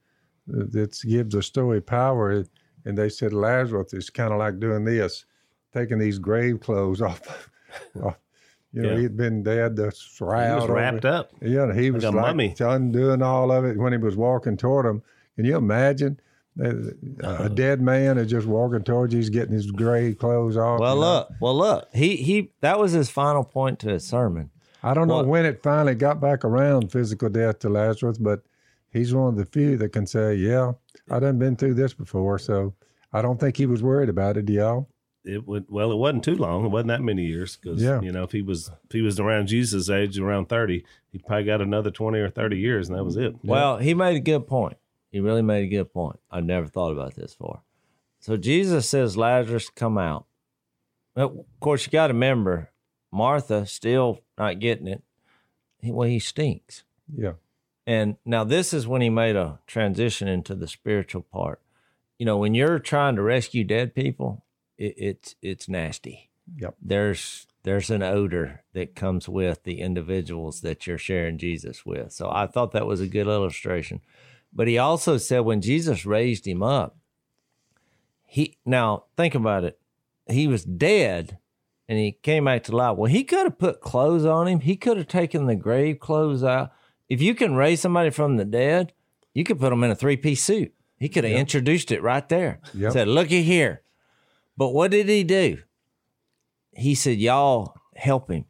uh, that gives the story power, and they said Lazarus is kind of like doing this, taking these grave clothes off. off. You know, Yeah. he'd been they had the he shroud was wrapped up. Yeah, he was a like mummy. undoing all of it when he was walking toward him. Can you imagine? A, Uh-huh. a dead man is just walking towards you. He's getting his gray clothes off. Well, you know. look, well, look. He he. That was his final point to his sermon. I don't know when it finally got back around physical death to Lazarus, but he's one of the few that can say, "Yeah, I done been through this before." So I don't think he was worried about it, y'all. It would well, it wasn't too long. It wasn't that many years because Yeah. you know if he was if he was around Jesus' age, around thirty, he probably got another twenty or thirty years, and that was it. Well, he made a good point. He really made a good point. I never thought about this before. So Jesus says, Lazarus, come out. Well, of course, you got to remember, Martha still not getting it. He, well, he stinks. Yeah, And now this is when he made a transition into the spiritual part. You know, when you're trying to rescue dead people, it, it's it's nasty. Yep. There's there's an odor that comes with the individuals that you're sharing Jesus with. So I thought that was a good illustration. But he also said when Jesus raised him up, he now think about it. He was dead and he came back to life. Well, he could have put clothes on him. He could have taken the grave clothes out. If you can raise somebody from the dead, you could put them in a three piece suit. He could have introduced it right there. Yep. Said, looky here. But what did he do? He said, Y'all help him.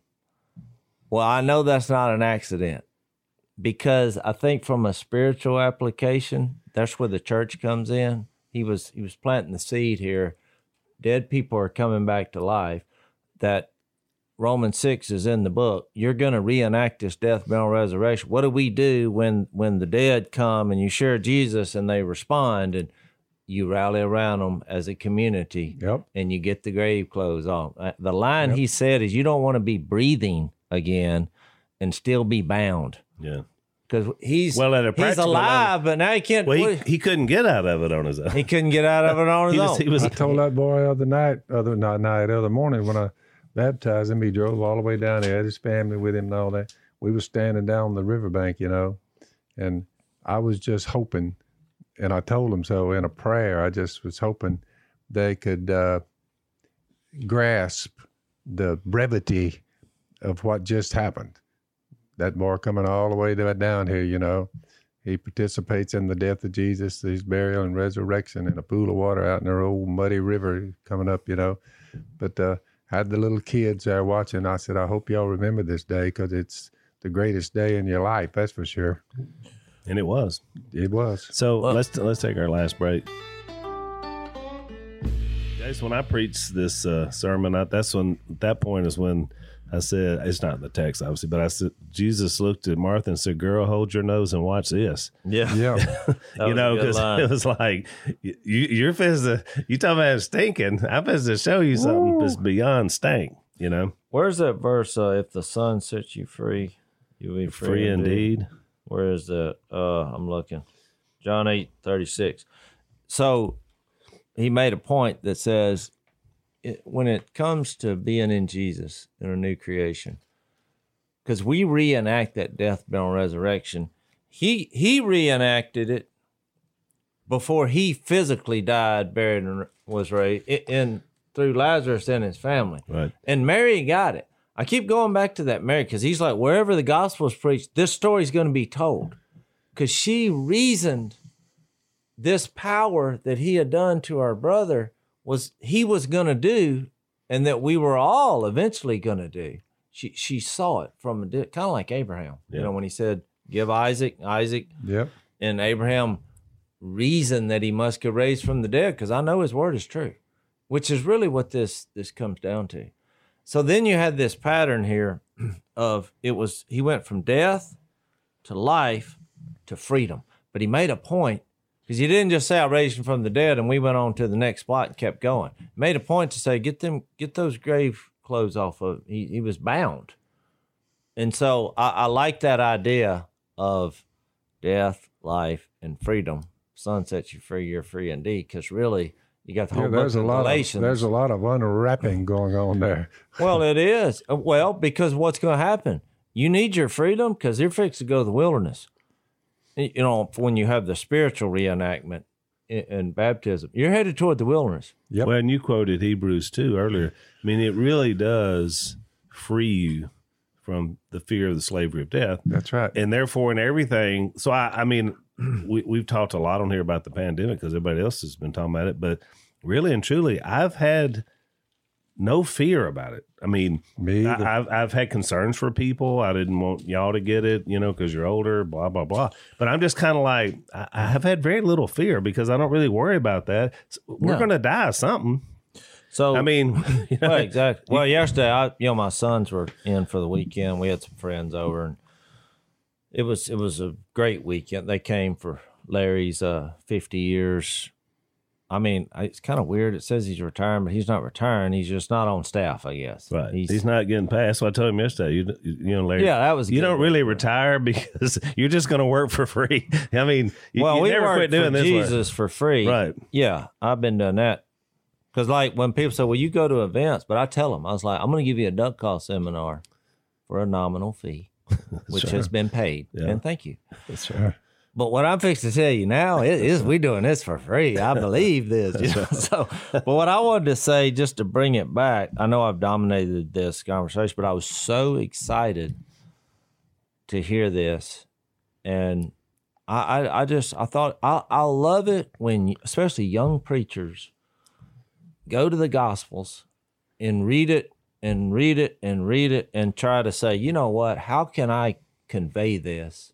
Well, I know that's not an accident because I think from a spiritual application, that's where the church comes in. He was he was planting the seed here. Dead people are coming back to life. That Romans six is in the book. You're going to reenact this death, burial, resurrection. What do we do when when the dead come and you share Jesus and they respond and you rally around them as a community yep. and you get the grave clothes off. Uh, The line he said is you don't want to be breathing again and still be bound yeah. because he's Well, at a he's practical alive, but now he can't. Well, he, he couldn't get out of it on his own. he couldn't get out of it on his He own. he was I told that boy the other night, other not night, other morning when I baptized him. He drove all the way down there, had his family with him and all that. We were standing down the riverbank, you know, and I was just hoping, and I told them so in a prayer. I just was hoping they could uh, grasp the brevity of what just happened. That boy coming all the way down here, you know, he participates in the death of Jesus, his burial and resurrection in a pool of water out in their old muddy river coming up, you know. But uh, I had the little kids there watching. I said, I hope y'all remember this day because it's the greatest day in your life. That's for sure. And it was. It was. So Well- let's let's take our last break. Guys, when I preached this uh, sermon, I, that's when that point is when I said it's not in the text, obviously, but I said Jesus looked at Martha and said, "Girl, hold your nose and watch this." yeah, Yeah. You know, because it was like you, you're supposed to. You talking about stinking? I'm supposed to show you something that's beyond stink. You know, Where's that verse? Uh, if the Son sets you free, you'll be free, free indeed. Where is that? Uh, I'm looking. John eight thirty six. So he made a point that says it, when it comes to being in Jesus in a new creation, because we reenact that death, burial, and resurrection. He he reenacted it before he physically died, buried, and was raised. In through Lazarus and his family. Right. And Mary got it. I keep going back to that Mary because he's like, wherever the gospel is preached, this story is going to be told. Because she reasoned this power that he had done to our brother was he was going to do and that we were all eventually going to do. She she saw it from a kind of like Abraham. You know when he said, "Give Isaac, Isaac," Yep. and Abraham reasoned that he must get raised from the dead because I know his word is true, which is really what this this comes down to. So then you had this pattern here of it was he went from death to life to freedom, but he made a point because he didn't just say I raised him from the dead and we went on to the next spot and kept going. He made a point to say get them get those grave clothes off of. He he was bound, and so I, I like that idea of death, life, and freedom. Son sets you free, you're free indeed. Because really, you got the whole Yeah, there's a of lot of there's a lot of unwrapping going on there. well, it is. Well, because what's going to happen? You need your freedom because you're fixed to go to the wilderness. You know, when you have the spiritual reenactment in, in baptism, you're headed toward the wilderness. Yep. Well, and you quoted Hebrews 2 earlier. I mean, it really does free you from the fear of the slavery of death. That's right. And therefore, in everything, so I, I mean, we, we've talked a lot on here about the pandemic because everybody else has been talking about it. But really and truly, I've had no fear about it. I mean, Me. I, I've I've had concerns for people. I didn't want y'all to get it, you know, because you're older, blah blah blah. But I'm just kind of like I, I have had very little fear because I don't really worry about that. We're No. going to die of something. So I mean, you know, well, exactly. Well, yesterday, I you know my sons were in for the weekend. We had some friends over, and it was it was a great weekend. They came for Larry's uh, fifty years. I mean, it's kind of weird. It says he's retiring, but he's not retiring. He's just not on staff, I guess. right? He's, not getting passed. So I told him yesterday. You you know, Larry. yeah, that was You don't really retire because you're just going to work for free. I mean, you, well, you we never quit doing for this work. Jesus for free, Right. Yeah, I've been doing that. Because like when people say, "Well, you go to events," but I tell them, I was like, "I'm going to give you a duck call seminar for a nominal fee, which has been paid, Yeah. and thank you." That's right. But what I'm fixing to tell you now is, is we doing this for free. I believe this. you know? So, but what I wanted to say, just to bring it back, I know I've dominated this conversation, but I was so excited to hear this, and I, I, I just, I thought, I, I love it when, especially young preachers, go to the Gospels and read it and read it and read it and try to say, you know what, how can I convey this?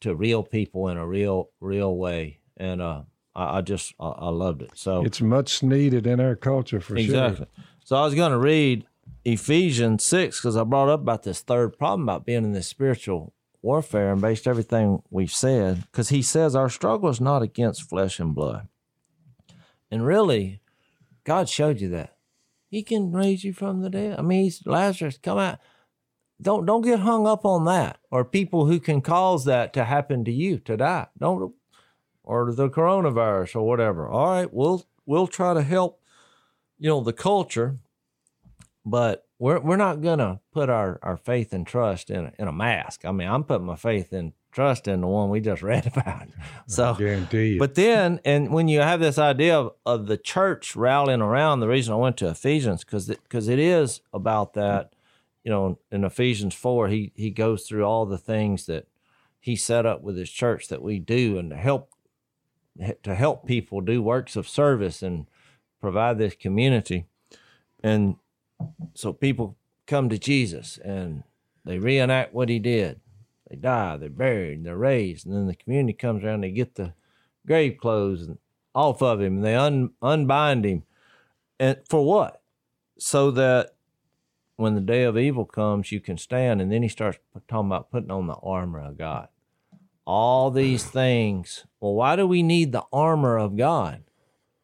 to real people in a real real way? And uh i, I just I, I loved it. So It's much needed in our culture for sure. exactly. So i was going to read ephesians 6 because i brought up about this third problem about being in this spiritual warfare and based everything we've said because he says our struggle is not against flesh and blood. And really god showed you that he can raise you from the dead. I mean he's lazarus. Come out. Don't don't get hung up on that or people who can cause that to happen to you to die. Don't or the coronavirus or whatever. All right we'll we'll try to help you know the culture but we're we're not gonna put our our faith and trust in a, in a mask. I mean i'm putting my faith and trust in the one we just read about so sure. Guarantee you. but then, and when you have this idea of, of the church rallying around, the reason I went to Ephesians because because it is about that. You know, in Ephesians four, he he goes through all the things that he set up with his church that we do, and to help to help people do works of service and provide this community, and so people come to Jesus and they reenact what he did. They die, they're buried, and they're raised, and then the community comes around. They get the grave clothes and off of him, and they un, unbind him, and for what? So that when the day of evil comes, you can stand. And then he starts talking about putting on the armor of God. All these things. Well, why do we need the armor of God?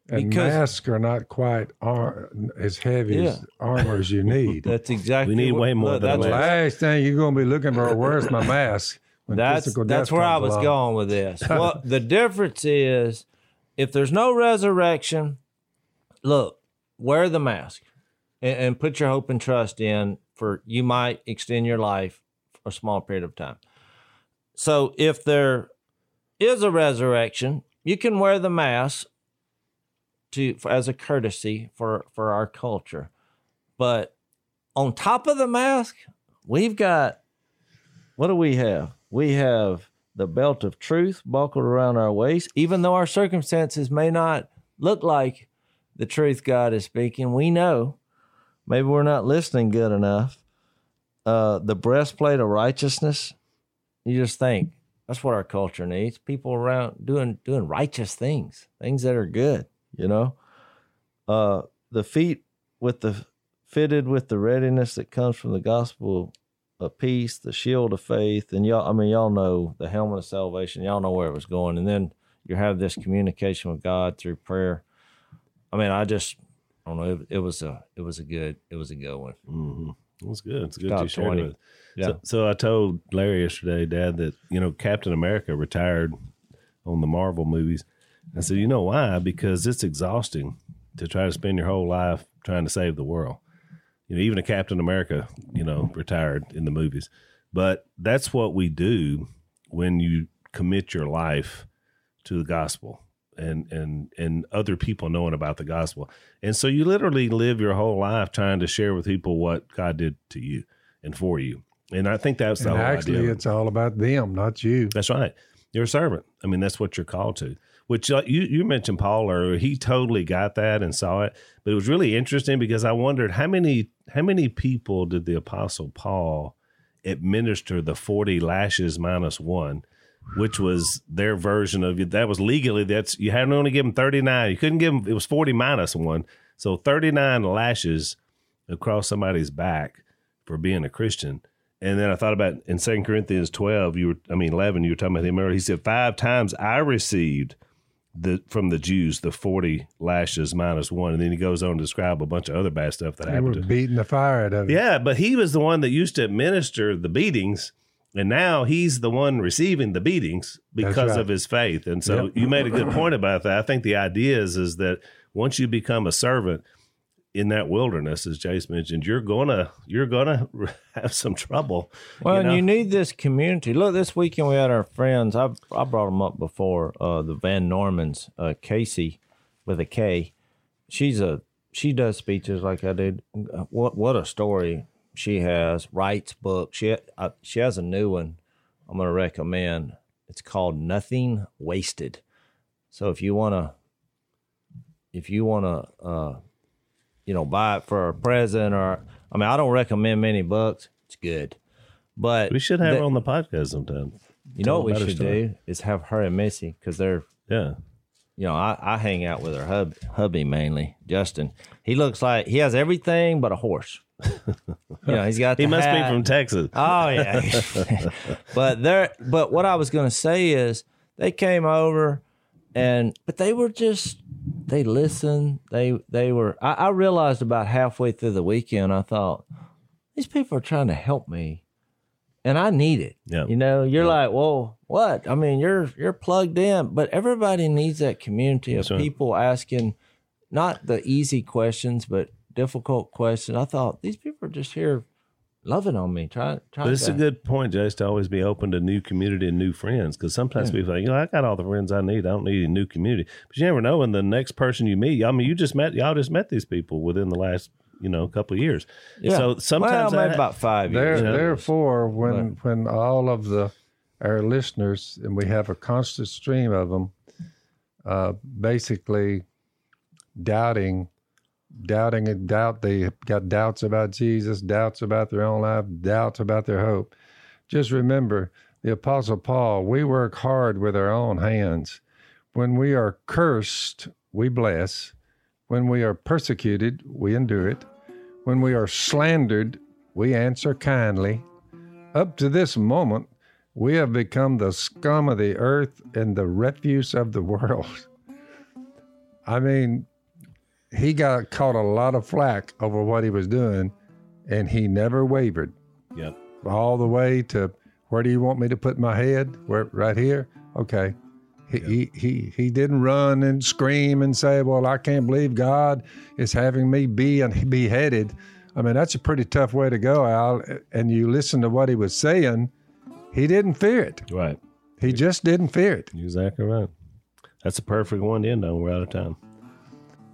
And because- masks are not quite ar- as heavy Yeah. as armor as you need. That's exactly. We need what- way more look, than a that's the last thing you're going to be looking for, where's my mask? When That's that's where I was along. going with this. well, the difference is if there's no resurrection, look, wear the mask and, and put your hope and trust in for you might extend your life for a small period of time. So if there is a resurrection, you can wear the mask to for, as a courtesy for for our culture. But on top of the mask, we've got what do we have? We have the belt of truth buckled around our waist, even though our circumstances may not look like the truth God is speaking. We know maybe we're not listening good enough. Uh, the breastplate of righteousness. You just think that's what our culture needs. People around doing doing righteous things, things that are good. You know, uh, the feet with the fitted with the readiness that comes from the gospel of peace, the shield of faith, and y'all. I mean, y'all know the helmet of salvation. Y'all know where it was going, and then you have this communication with God through prayer. I mean, I just I don't know. It, it was a it was a good it was a good one. Mm-hmm. It was good. It's good Top you shared 20. it. Yeah. So, so I told Larry yesterday, Dad, that you know Captain America retired on the Marvel movies. I said, you know why? Because it's exhausting to try to spend your whole life trying to save the world. You know, even a Captain America, you know, retired in the movies. But that's what we do when you commit your life to the gospel and and and other people knowing about the gospel. And so you literally live your whole life trying to share with people what God did to you and for you. And I think that's the And whole actually, idea. it's all about them, not you. That's right. You're a servant. I mean, that's what you're called to. Which uh, you you mentioned Paul earlier. He totally got that and saw it. But it was really interesting because I wondered how many how many people did the apostle Paul administer the forty lashes minus one, which was their version of that was legally that's you had to only give them thirty nine. You couldn't give them. It was forty minus one. So thirty nine lashes across somebody's back for being a Christian. And then I thought about in Second Corinthians twelve, you were I mean eleven, you were talking about him earlier. He said, Five times I received the from the Jews the forty lashes minus one. And then he goes on to describe a bunch of other bad stuff that They were happened to beating the fire out of it. Yeah, but he was the one that used to administer the beatings. And now he's the one receiving the beatings because right. of his faith. And so Yep. you made a good point about that. I think the idea is, is that once you become a servant in that wilderness, as Jase mentioned, you're gonna you're gonna have some trouble. Well, and know? you need this community. Look, this weekend we had our friends. I I brought them up before. Uh, the Van Normans, uh, Kasey, with a K. She's a she does speeches like I did. What what a story she has. Writes books. She uh, she has a new one. I'm to recommend. It's called Nothing Wasted. So if you want to, if you want to, uh, you know, buy it for a present or I mean, I don't recommend many books. It's good, but we should have the- her on the podcast sometime. you know what we should story. do is have her and Missy because they're Yeah. you know I, I hang out with her hub, hubby mainly Justin. He looks like he has everything but a horse. you know he's got. He must be from Texas. Oh yeah, but there. But what I was going to say is they came over, and but they were just they listened. They they were. I, I realized about halfway through the weekend, I thought these people are trying to help me, and I need it. Yeah. You know, you're like, well, what? I mean, you're you're plugged in, but everybody needs that community of right. people asking not the easy questions, but difficult questions. I thought these people are just here loving on me, Try, trying But it's to a good point, Jase, to always be open to new community and new friends. Because sometimes people think, you know, I got all the friends I need. I don't need a new community. But you never know when the next person you meet. I mean, you just met y'all just met these people within the last you know couple of years. Yeah. So sometimes well, maybe I- about five There, years. Yeah. therefore, when when all of the our listeners and we have a constant stream of them, uh, basically doubting, doubting and doubt. They got doubts about Jesus, doubts about their own life, doubts about their hope. Just remember, the Apostle Paul. We work hard with our own hands. When we are cursed, we bless. When we are persecuted, we endure it. When we are slandered, we answer kindly. Up to this moment, we have become the scum of the earth and the refuse of the world. I mean, he got caught a lot of flack over what he was doing, and he never wavered Yep. all the way to where do you want me to put my head? Where right here? Okay. He, he he he didn't run and scream and say, "Well, I can't believe God is having me be and beheaded." I mean, that's a pretty tough way to go, Al. And you listen to what he was saying, he didn't fear it. Right. He just didn't fear it. Exactly right. That's a perfect one to end on. We're out of time.